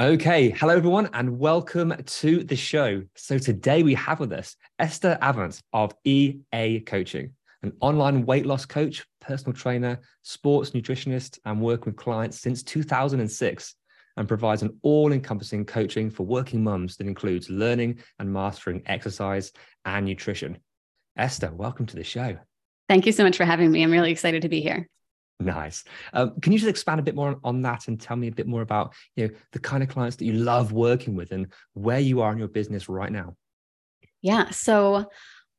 Okay, hello everyone, and welcome to the show. So today we have with us Esther Avant of EA Coaching, an online weight loss coach, personal trainer, sports nutritionist, and working with clients since 2006, and provides an all-encompassing coaching for working mums that includes learning and mastering exercise and nutrition. Esther, welcome to the show. Thank you so much for having me. I'm really excited to be here. Nice. Um, can you just expand a bit more on, that and tell me a bit more about you know the kind of clients that you love working with and where you are in your business right now? Yeah. So,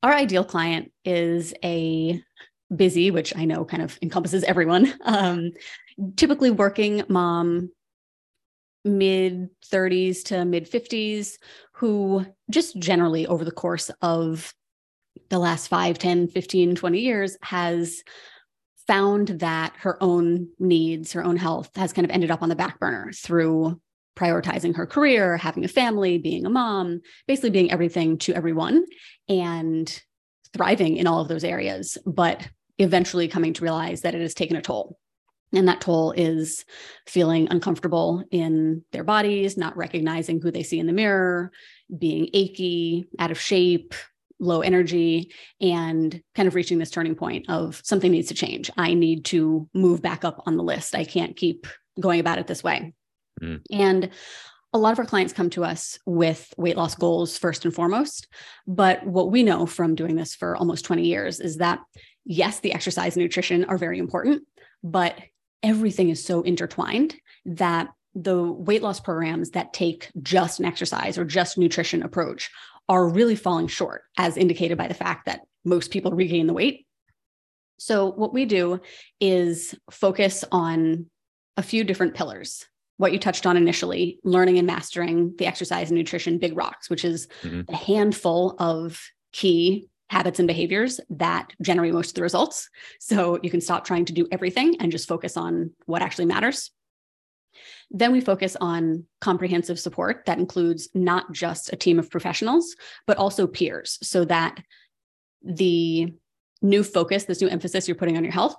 our ideal client is a busy, which I know kind of encompasses everyone, um, typically working mom, mid 30s to mid 50s, who just generally over the course of the last 5, 10, 15, 20 years has found that her own needs, her own health has kind of ended up on the back burner through prioritizing her career, having a family, being a mom, basically being everything to everyone and thriving in all of those areas, but eventually coming to realize that it has taken a toll. And that toll is feeling uncomfortable in their bodies, not recognizing who they see in the mirror, being achy, out of shape, low energy and kind of reaching this turning point of something needs to change. I need to move back up on the list. I can't keep going about it this way. Mm. And a lot of our clients come to us with weight loss goals first and foremost. But what we know from doing this for almost 20 years is that yes, the exercise and nutrition are very important, but everything is so intertwined that the weight loss programs that take just an exercise or just nutrition approach are really falling short, as indicated by the fact that most people regain the weight. So, what we do is focus on a few different pillars. What you touched on initially, learning and mastering the exercise and nutrition big rocks, which is Mhm. a handful of key habits and behaviors that generate most of the results. So, you can stop trying to do everything and just focus on what actually matters. Then we focus on comprehensive support that includes not just a team of professionals, but also peers, so that the new focus, this new emphasis you're putting on your health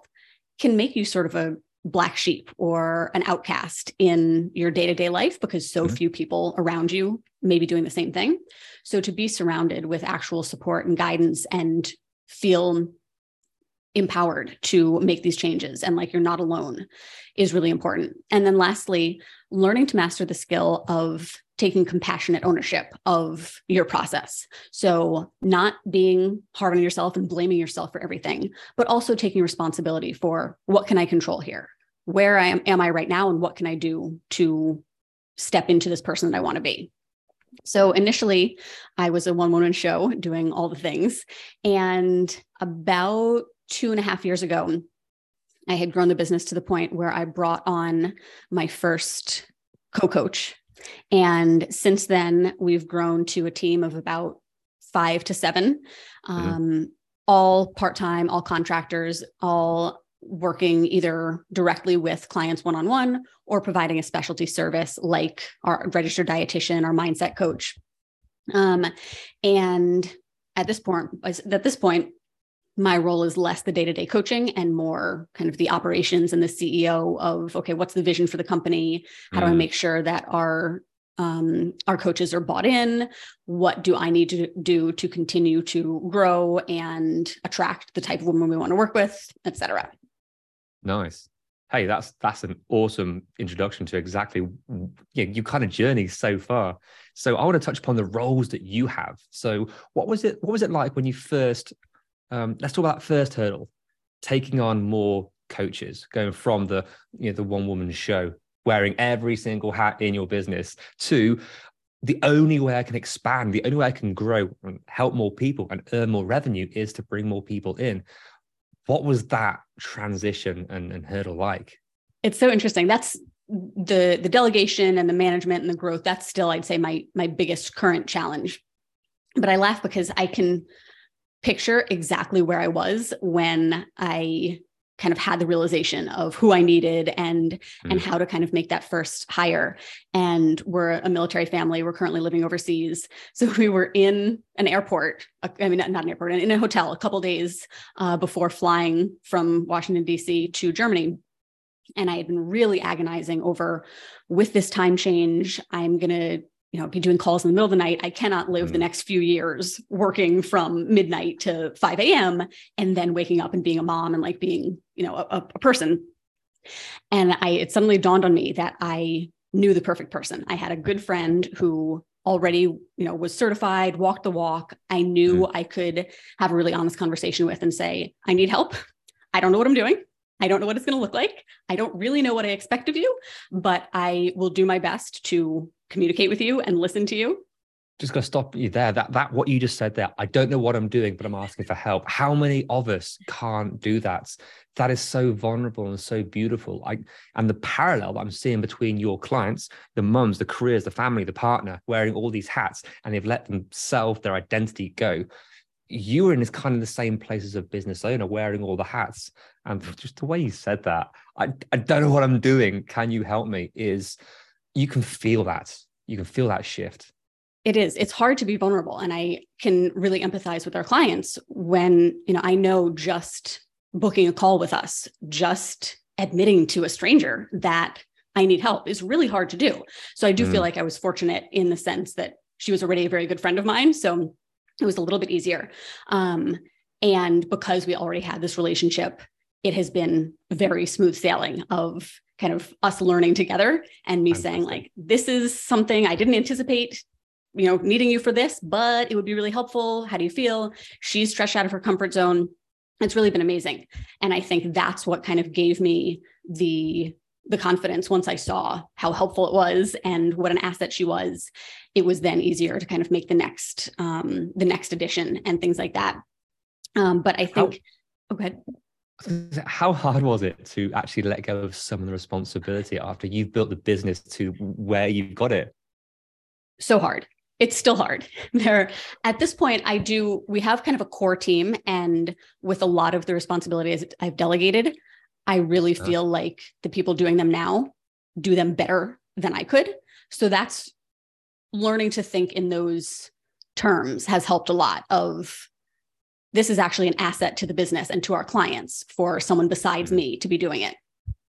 can make you sort of a black sheep or an outcast in your day to day life because so Mhm. few people around you may be doing the same thing. So to be surrounded with actual support and guidance and feel empowered to make these changes and like you're not alone is really important. And then lastly, learning to master the skill of taking compassionate ownership of your process. So, not being hard on yourself and blaming yourself for everything, but also taking responsibility for what can I control here? Where I am, am I right now? And what can I do to step into this person that I want to be? So, initially, I was a one woman show doing all the things. And about two and a half years ago, I had grown the business to the point where I brought on my first co coach. And since then, we've grown to a team of about five to 7 um, all part time, all contractors, all working either directly with clients one on one or providing a specialty service like our registered dietitian, our mindset coach. Um, and at this point, at this point, my role is less the day-to-day coaching and more kind of the operations and the CEO of okay, what's the vision for the company? How do I Mm. make sure that our um, our coaches are bought in? What do I need to do to continue to grow and attract the type of woman we want to work with, etc? Nice. hey, that's that's an awesome introduction to exactly you know, your kind of journey so far. So I want to touch upon the roles that you have. So what was it? What was it like when you first? Um, let's talk about first hurdle, taking on more coaches, going from the you know the one woman show, wearing every single hat in your business, to the only way I can expand, the only way I can grow and help more people and earn more revenue is to bring more people in. What was that transition and, and hurdle like? It's so interesting. That's the the delegation and the management and the growth. That's still, I'd say, my my biggest current challenge. But I laugh because I can picture exactly where I was when I kind of had the realization of who I needed and mm. and how to kind of make that first hire. And we're a military family. We're currently living overseas, so we were in an airport. I mean, not, an airport, in a hotel a couple days uh, before flying from Washington D.C. to Germany. And I had been really agonizing over with this time change. I'm going to you know, be doing calls in the middle of the night. I cannot live mm. the next few years working from midnight to 5 a.m. and then waking up and being a mom and like being, you know, a, a person. And I, it suddenly dawned on me that I knew the perfect person. I had a good friend who already, you know, was certified, walked the walk. I knew mm. I could have a really honest conversation with and say, I need help. I don't know what I'm doing. I don't know what it's going to look like. I don't really know what I expect of you, but I will do my best to communicate with you and listen to you. Just going to stop you there. That that what you just said there i don't know what i'm doing but i'm asking for help. How many of us can't do that? That is so vulnerable and so beautiful. I, and the parallel that i'm seeing between your clients the mums the careers the family the partner wearing all these hats and they've let themselves their identity go. You were in this kind of the same place as a business owner wearing all the hats. And just the way you said that i, I don't know what i'm doing. Can you help me? Is you can feel that. You can feel that shift. It is. It's hard to be vulnerable. And I can really empathize with our clients when, you know, I know just booking a call with us, just admitting to a stranger that I need help is really hard to do. So I do mm. feel like I was fortunate in the sense that she was already a very good friend of mine. So it was a little bit easier. Um, and because we already had this relationship, it has been very smooth sailing of kind of us learning together and me saying like this is something i didn't anticipate you know needing you for this but it would be really helpful. How do you feel? She's stretched out of her comfort zone. It's really been amazing. And i think that's what kind of gave me the the confidence once i saw how helpful it was and what an asset she was. It was then easier to kind of make the next um the next addition and things like that. Um but i think how, okay how hard was it to actually let go of some of the responsibility after you've built the business to where you've got it? So hard. It's still hard. There at this point, I do, we have kind of a core team, and with a lot of the responsibilities I've delegated, I really feel like the people doing them now do them better than I could. So that's learning to think in those terms has helped a lot of this is actually an asset to the business and to our clients for someone besides mm-hmm. me to be doing it.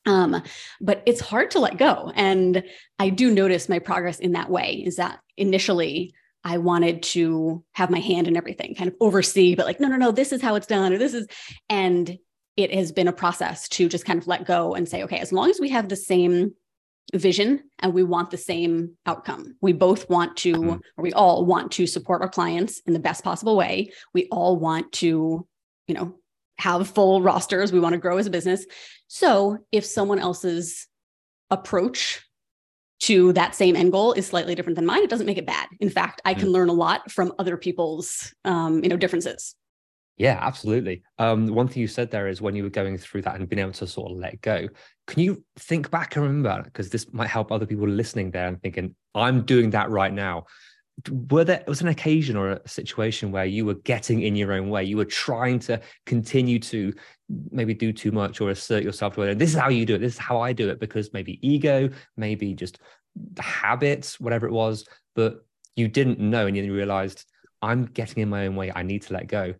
Um, but it's hard to let go. And I do notice my progress in that way is that initially I wanted to have my hand in everything, kind of oversee, but like, no, no, no, this is how it's done, or this is, and it has been a process to just kind of let go and say, okay, as long as we have the same vision and we want the same outcome. We both want to, mm-hmm. or we all want to support our clients in the best possible way. We all want to, you know, have full rosters. We want to grow as a business. So if someone else's approach to that same end goal is slightly different than mine, it doesn't make it bad. In fact, I can mm-hmm. learn a lot from other people's, um, you know, differences. Yeah, absolutely. Um, one thing you said there is when you were going through that and being able to sort of let go. Can you think back and remember? Because this might help other people listening there and thinking, I'm doing that right now. Were there was an occasion or a situation where you were getting in your own way? You were trying to continue to maybe do too much or assert yourself. To this is how you do it. This is how I do it because maybe ego, maybe just habits, whatever it was. But you didn't know, and you realized I'm getting in my own way. I need to let go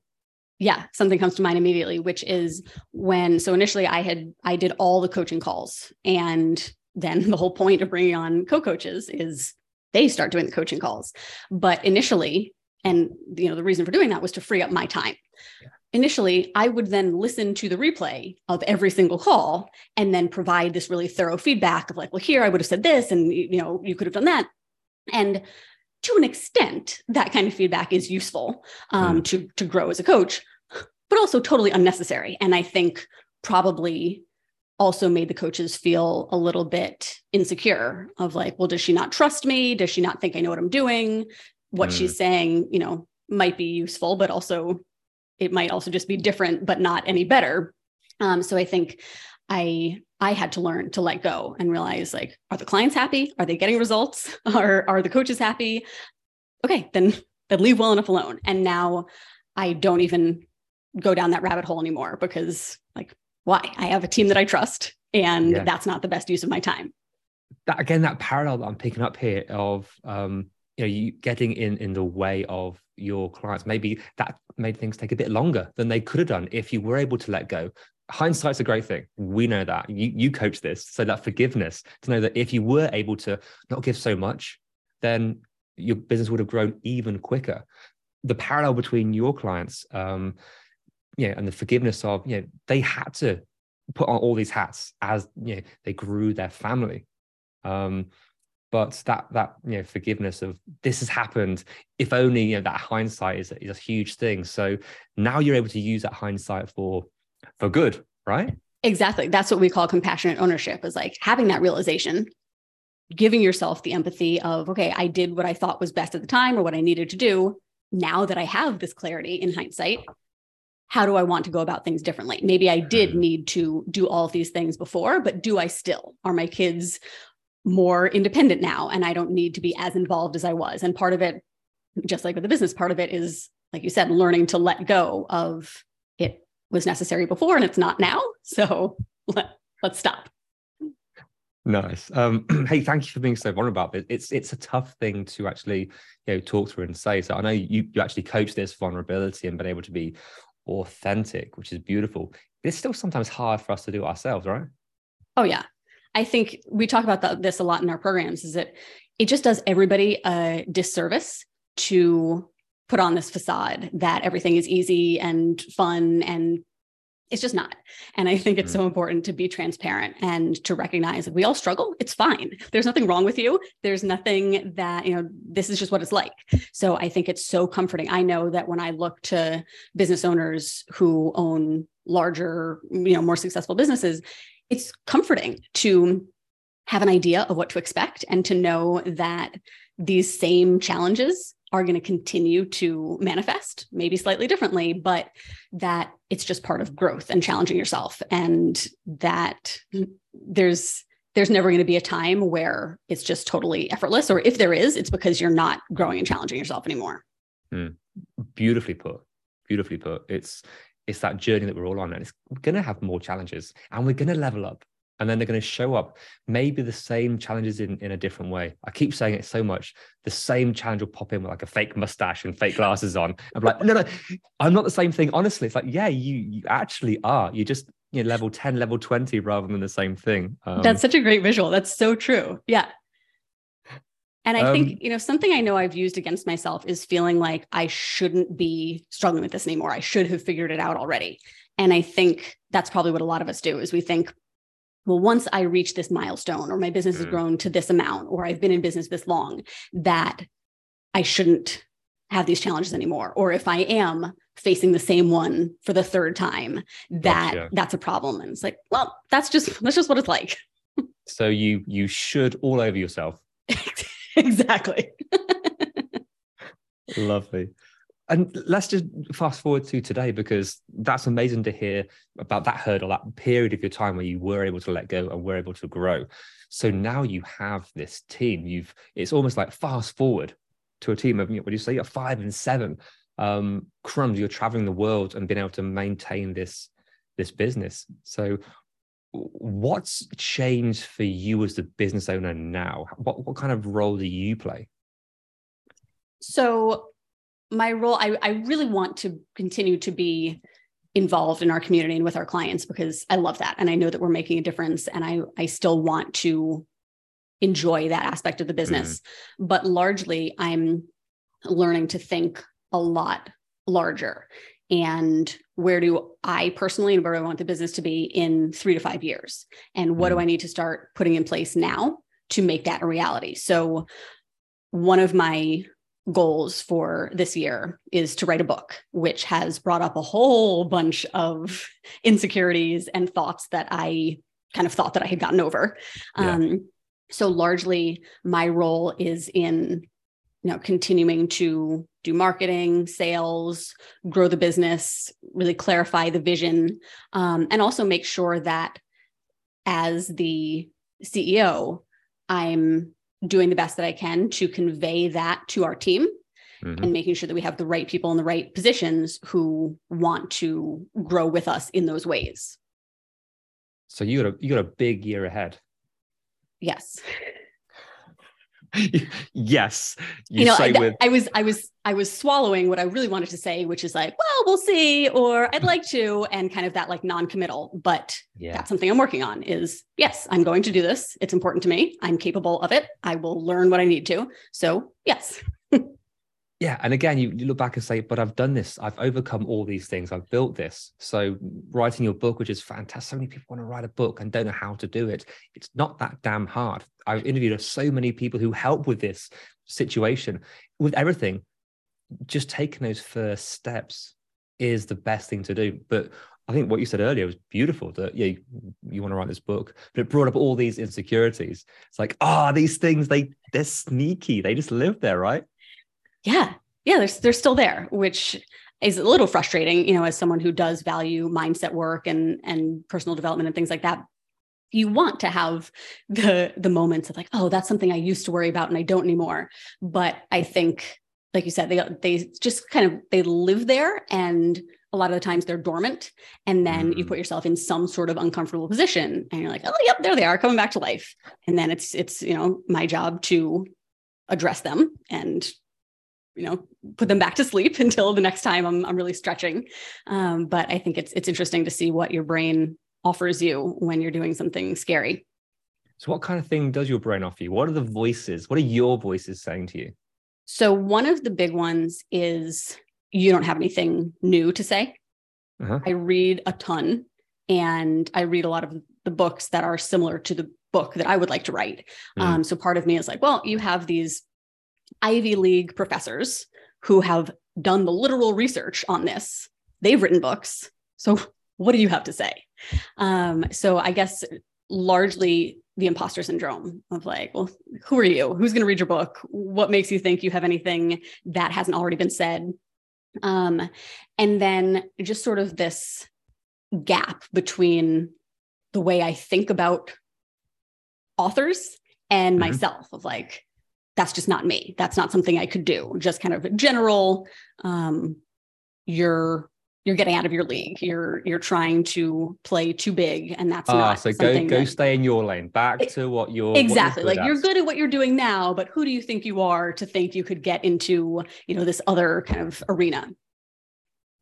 yeah something comes to mind immediately which is when so initially i had i did all the coaching calls and then the whole point of bringing on co-coaches is they start doing the coaching calls but initially and you know the reason for doing that was to free up my time yeah. initially I would then listen to the replay of every single call and then provide this really thorough feedback of like, well, here I would have said this, and you know, you could have done that. And to an extent, that kind of feedback is useful um, mm. to to grow as a coach, but also totally unnecessary. And I think probably also made the coaches feel a little bit insecure of like, well, does she not trust me? Does she not think I know what I'm doing? What mm. she's saying, you know, might be useful, but also it might also just be different, but not any better. Um, so I think I I had to learn to let go and realize like, are the clients happy? Are they getting results? Are are the coaches happy? Okay, then then leave well enough alone. And now I don't even go down that rabbit hole anymore because like why? I have a team that I trust and yeah. that's not the best use of my time. That again, that parallel that I'm picking up here of um, you know, you getting in in the way of your clients. Maybe that made things take a bit longer than they could have done if you were able to let go. Hindsight's a great thing. We know that. You you coach this. So that forgiveness to know that if you were able to not give so much, then your business would have grown even quicker. The parallel between your clients, um, yeah, and the forgiveness of, you know, they had to put on all these hats as you know they grew their family. Um, but that that you know forgiveness of this has happened if only you know that hindsight is, is a huge thing. So now you're able to use that hindsight for for good right? Exactly. That's what we call compassionate ownership is like having that realization giving yourself the empathy of okay i did what i thought was best at the time or what i needed to do. Now that i have this clarity in hindsight how do i want to go about things differently maybe i did mm-hmm. need to do all of these things before but do i still are my kids more independent now and I don't need to be as involved as I was. And part of it, just like with the business, part of it is, like you said, learning to let go of it was necessary before and it's not now. So let, let's stop. Nice. Um, hey, thank you for being so vulnerable about it. It's it's a tough thing to actually you know talk through and say. So I know you you actually coach this vulnerability and been able to be authentic, which is beautiful. It's still sometimes hard for us to do ourselves, right? Oh yeah, I think we talk about the, this a lot in our programs is that it just does everybody a disservice to put on this facade that everything is easy and fun and it's just not. And i think it's so mm. important to be transparent and to recognize that we all struggle. It's fine. There's nothing wrong with you. There's nothing that you know this is just what it's like. So i think it's so comforting. I know that when i look to business owners who own larger you know more successful businesses it's comforting to have an idea of what to expect and to know that these same challenges are going to continue to manifest, maybe slightly differently, but that it's just part of growth and challenging yourself. And that there's there's never going to be a time where it's just totally effortless. Or if there is, it's because you're not growing and challenging yourself anymore. Mm. Beautifully put. Beautifully put. It's it's that journey that we're all on and it's going to have more challenges and we're going to level up and then they're going to show up maybe the same challenges in, in a different way. I keep saying it so much the same challenge will pop in with like a fake mustache and fake glasses on. I'm like no no i'm not the same thing honestly. It's like yeah you you actually are. You just you know, level 10 level 20 rather than the same thing. Um, that's such a great visual. That's so true. Yeah. And I um, think, you know, something I know I've used against myself is feeling like I shouldn't be struggling with this anymore. I should have figured it out already. And I think that's probably what a lot of us do is we think, well, once I reach this milestone or my business has mm. grown to this amount or I've been in business this long, that I shouldn't have these challenges anymore. Or if I am facing the same one for the third time, that gotcha. that's a problem. And it's like, well, that's just that's just what it's like. so you you should all over yourself. exactly. Lovely. And let's just fast forward to today because that's amazing to hear about that hurdle, that period of your time where you were able to let go and were able to grow. So now you have this team. You've it's almost like fast forward to a team of what do you say, a five and seven um, crumbs. You're traveling the world and being able to maintain this this business. So what's changed for you as the business owner now? What what kind of role do you play? So my role, I, I really want to continue to be involved in our community and with our clients because I love that. And I know that we're making a difference. And I I still want to enjoy that aspect of the business. Mm-hmm. But largely I'm learning to think a lot larger and where do I personally and where do I want the business to be in three to five years? And what do I need to start putting in place now to make that a reality? So, one of my goals for this year is to write a book, which has brought up a whole bunch of insecurities and thoughts that I kind of thought that I had gotten over. Yeah. Um, so largely my role is in you know continuing to do marketing sales grow the business really clarify the vision um, and also make sure that as the ceo i'm doing the best that i can to convey that to our team mm-hmm. and making sure that we have the right people in the right positions who want to grow with us in those ways. So you got a you got a big year ahead. Yes yes you, you know I, with... I, was i was i was swallowing what i really wanted to say which is like well we'll see or i'd like to and kind of that like non-committal but yeah. that's something i'm working on is yes i'm going to do this. It's important to me. I'm capable of it. I will learn what i need to. So yes yeah and again you, you look back and say but i've done this i've overcome all these things i've built this so writing your book which is fantastic so many people want to write a book and don't know how to do it it's not that damn hard i've interviewed so many people who help with this situation with everything just taking those first steps is the best thing to do but I think what you said earlier was beautiful that yeah, you, you, want to write this book, but it brought up all these insecurities. It's like, ah, oh, these things, they they're sneaky. They just live there, right? Yeah. Yeah they're, they're still there which is a little frustrating you know as someone who does value mindset work and and personal development and things like that. You want to have the the moments of like oh that's something i used to worry about and i don't anymore. But i think like you said they they just kind of they live there and a lot of the times they're dormant. And then you mm-hmm. put yourself in some sort of uncomfortable position and you're like oh yep there they are coming back to life. And then it's it's you know my job to address them and you know put them back to sleep until the next time I'm I'm really stretching. Um, but I think it's it's interesting to see what your brain offers you when you're doing something scary. So, what kind of thing does your brain offer you? What are the voices? What are your voices saying to you? So, one of the big ones is you don't have anything new to say. Uh-huh. I read a ton and I read a lot of the books that are similar to the book that I would like to write. Mm. Um, so, part of me is like, well, you have these Ivy League professors who have done the literal research on this. They've written books. So, what do you have to say? Um, so, I guess largely the imposter syndrome of like, well, who are you? Who's going to read your book? What makes you think you have anything that hasn't already been said? Um, and then just sort of this gap between the way I think about authors and mm-hmm. myself of like, that's just not me. That's not something I could do. Just kind of a general, um, you're you're getting out of your league. You're you're trying to play too big, and that's ah, not. So go go that, stay in your lane. Back to what you're exactly what you're like. You're good at what you're doing now, but who do you think you are to think you could get into you know this other kind of arena?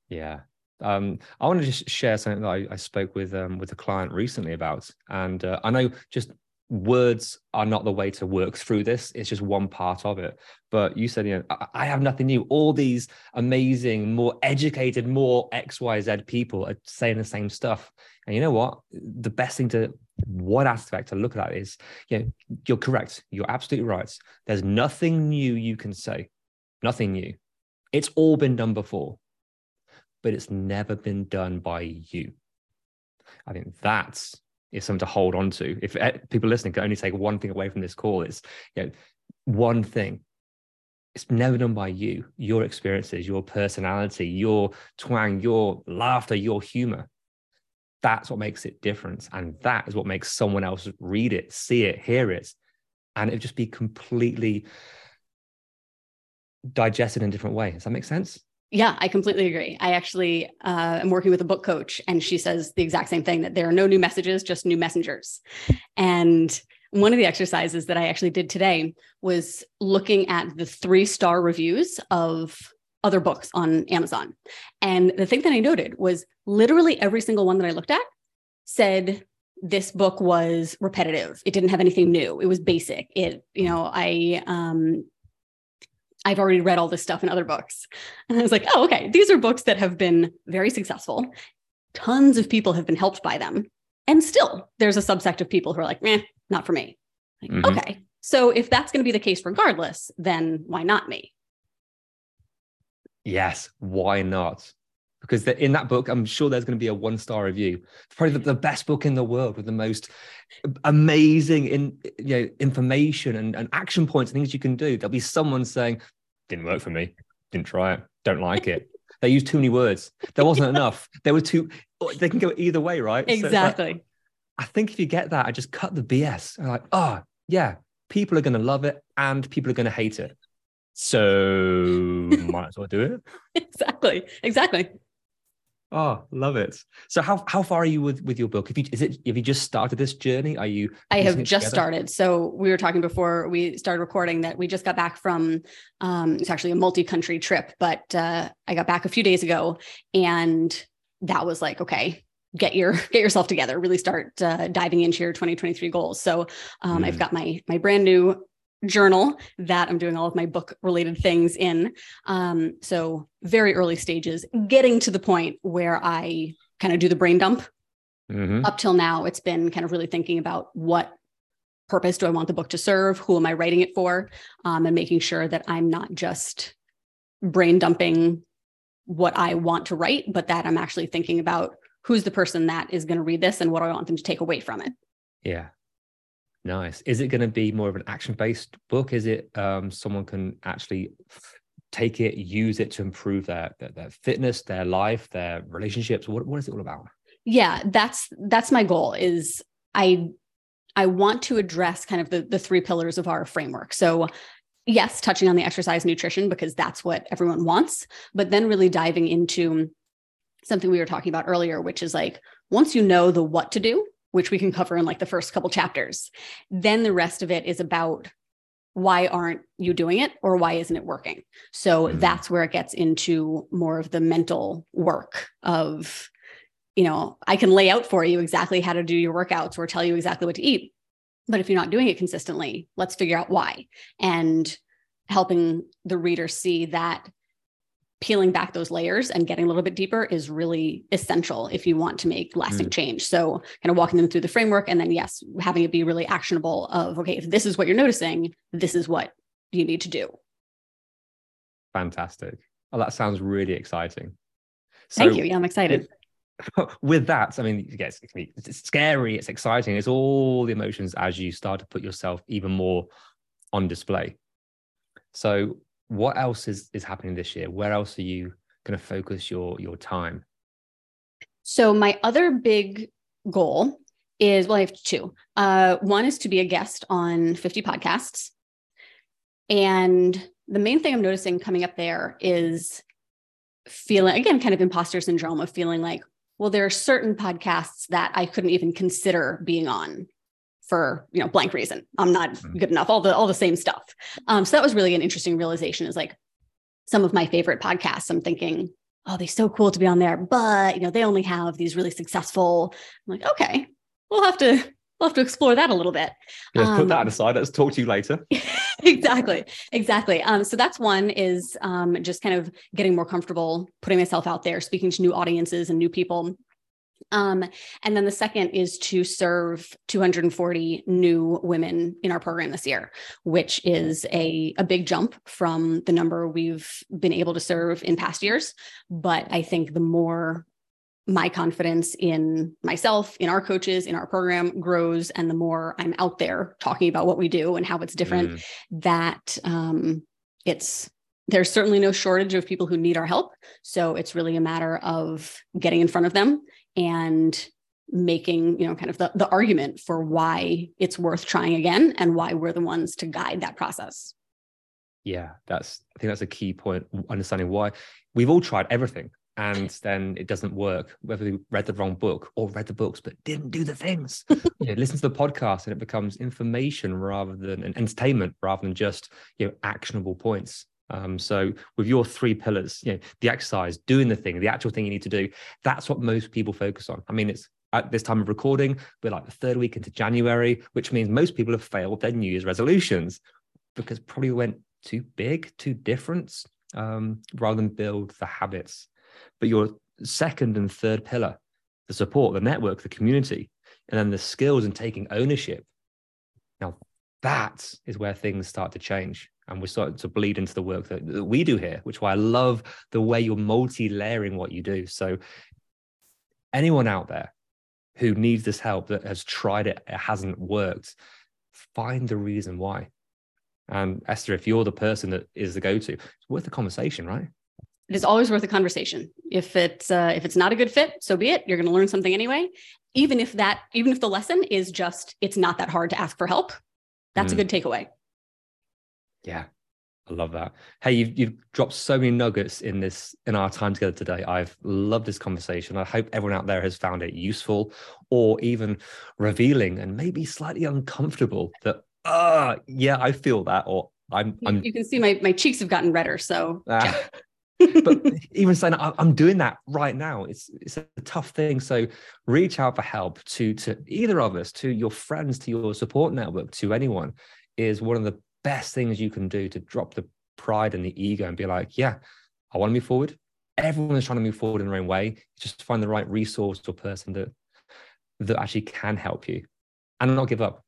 Yeah, um, I want to just share something that I, I spoke with um, with a client recently about, and uh, I know just words are not the way to work through this. It's just one part of it. But you said, you know, I, I have nothing new. All these amazing, more educated, more XYZ people are saying the same stuff. And you know what? The best thing to one aspect to look at that is, you know, you're correct. You're absolutely right. There's nothing new you can say. Nothing new. It's all been done before, but it's never been done by you. I think that's is something to hold on to. If eh, people listening can only take one thing away from this call, it's you know, one thing. It's never done by you, your experiences, your personality, your twang, your laughter, your humor. That's what makes it different. And that is what makes someone else read it, see it, hear it. And it just be completely digested in a different way. Does that make sense? Yeah, I completely agree. I actually uh, am working with a book coach, and she says the exact same thing that there are no new messages, just new messengers. And one of the exercises that I actually did today was looking at the three star reviews of other books on Amazon. And the thing that I noted was literally every single one that I looked at said this book was repetitive. It didn't have anything new. It was basic. It, you know, I um I've already read all this stuff in other books. And I was like, oh, okay. These are books that have been very successful. Tons of people have been helped by them. And still, there's a subsect of people who are like, meh, not for me. Like, mm-hmm. Okay. So if that's going to be the case regardless, then why not me? Yes. Why not? Because in that book, I'm sure there's going to be a one star review. It's probably the, the, best book in the world with the most amazing in, you know, information and, and action points and things you can do. There'll be someone saying, didn't work for me, didn't try it, don't like it. They used too many words. There wasn't enough. There were too, they can go either way, right? Exactly. So like, I think if you get that, I just cut the BS. I'm like, oh, yeah, people are going to love it and people are going to hate it. So might as well do it. Exactly. Exactly. Oh, love it. So how how far are you with with your book? If you is it have you just started this journey? Are you I have just together? started. So we were talking before we started recording that we just got back from um it's actually a multi-country trip, but uh I got back a few days ago and that was like, okay, get your get yourself together really start uh, diving into your 2023 goals so um, mm. i've got my my brand new journal that i'm doing all of my book related things in um, so very early stages getting to the point where i kind of do the brain dump mm-hmm. up till now it's been kind of really thinking about what purpose do i want the book to serve who am i writing it for um, and making sure that i'm not just brain dumping what i want to write but that i'm actually thinking about who's the person that is going to read this and what do I want them to take away from it. Yeah. Nice. Is it going to be more of an action based book? Is it um, someone can actually take it, use it to improve their, their, their fitness, their life, their relationships? What, what is it all about? Yeah, that's that's my goal is I I want to address kind of the the three pillars of our framework. So yes, touching on the exercise nutrition because that's what everyone wants, but then really diving into something we were talking about earlier, which is like once you know the what to do, which we can cover in like the first couple chapters, then the rest of it is about why aren't you doing it or why isn't it working? So mm-hmm. that's where it gets into more of the mental work of, you know, I can lay out for you exactly how to do your workouts or tell you exactly what to eat. But if you're not doing it consistently, let's figure out why. And helping the reader see that peeling back those layers and getting a little bit deeper is really essential if you want to make lasting mm. change. So, kind of walking them through the framework and then, yes, having it be really actionable of, okay, if this is what you're noticing, this is what you need to do. Fantastic. Well, that sounds really exciting. So, Thank you. Yeah, I'm excited. With that, I mean, yes, it's scary, it's exciting, it's all the emotions as you start to put yourself even more on display. So, what else is is happening this year? Where else are you going to focus your your time? So my other big goal is well, I have two. Uh, one is to be a guest on 50 podcasts, and the main thing I'm noticing coming up there is feeling again kind of imposter syndrome of feeling like well there are certain podcasts that i couldn't even consider being on for you know blank reason. I'm not mm-hmm. good enough all the all the same stuff. Um, so that was really an interesting realization is like some of my favorite podcasts i'm thinking oh they're so cool to be on there but you know they only have these really successful i'm like okay we'll have to we'll have to explore that a little bit. Yeah, um, put that um, aside. Let's talk to you later. Exactly exactly. Um, so that's one is um, just kind of getting more comfortable putting myself out there speaking to new audiences and new people um, and then the second is to serve 240 new women in our program this year, which is a, a big jump from the number we've been able to serve in past years. But I think the more my confidence in myself, in our coaches, in our program grows, and the more I'm out there talking about what we do and how it's different, mm. that um, it's there's certainly no shortage of people who need our help. So it's really a matter of getting in front of them and making you know kind of the, the argument for why it's worth trying again and why we're the ones to guide that process. Yeah that's i think that's a key point understanding why. We've all tried everything and then it doesn't work whether we read the wrong book or read the books but didn't do the things. You know, listen to the podcast and it becomes information rather than an entertainment rather than just you know actionable points um, so with your three pillars, you know, the exercise, doing the thing, the actual thing you need to do, that's what most people focus on. I mean, it's at this time of recording, we're like the third week into January, which means most people have failed their New Year's resolutions because probably went too big, too different, um, rather than build the habits. But your second and third pillar, the support, the network, the community, and then the skills and taking ownership. Now, that is where things start to change. And we're starting to bleed into the work that, that we do here, which why I love the way you're multi-layering what you do. So anyone out there who needs this help that has tried it, it hasn't worked, find the reason why. And Esther, if you're the person that is the go-to, it's worth a conversation, right? It is always worth a conversation. If it's uh, if it's not a good fit, so be it. You're going to learn something anyway. Even if that, even if the lesson is just it's not that hard to ask for help, that's mm. a good takeaway. Yeah, I love that. Hey, you've you've dropped so many nuggets in this in our time together today. I've loved this conversation. I hope everyone out there has found it useful or even revealing and maybe slightly uncomfortable that uh yeah, I feel that or I'm, I'm you can see my my cheeks have gotten redder. So uh, but even saying I'm doing that right now, it's it's a tough thing. So reach out for help to to either of us, to your friends, to your support network, to anyone, is one of the best things you can do to drop the pride and the ego and be like, yeah, I want to move forward. Everyone is trying to move forward in their own way. Just find the right resource or person that that actually can help you and not give up.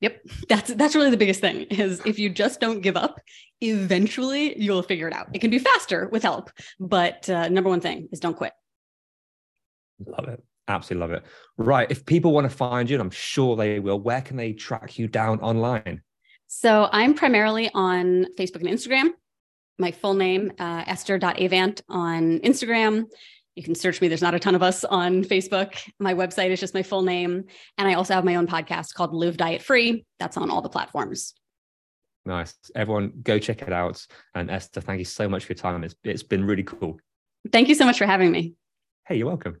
Yep. That's that's really the biggest thing is if you just don't give up, eventually you'll figure it out. It can be faster with help, but uh, number one thing is don't quit. Love it. Absolutely love it. Right. If people want to find you, and I'm sure they will, where can they track you down online? So I'm primarily on Facebook and Instagram. My full name, uh, Esther.avant on Instagram. You can search me. There's not a ton of us on Facebook. My website is just my full name. And I also have my own podcast called Live Diet Free. That's on all the platforms. Nice. Everyone go check it out. And Esther, thank you so much for your time. It's, it's been really cool. Thank you so much for having me. Hey, you're welcome.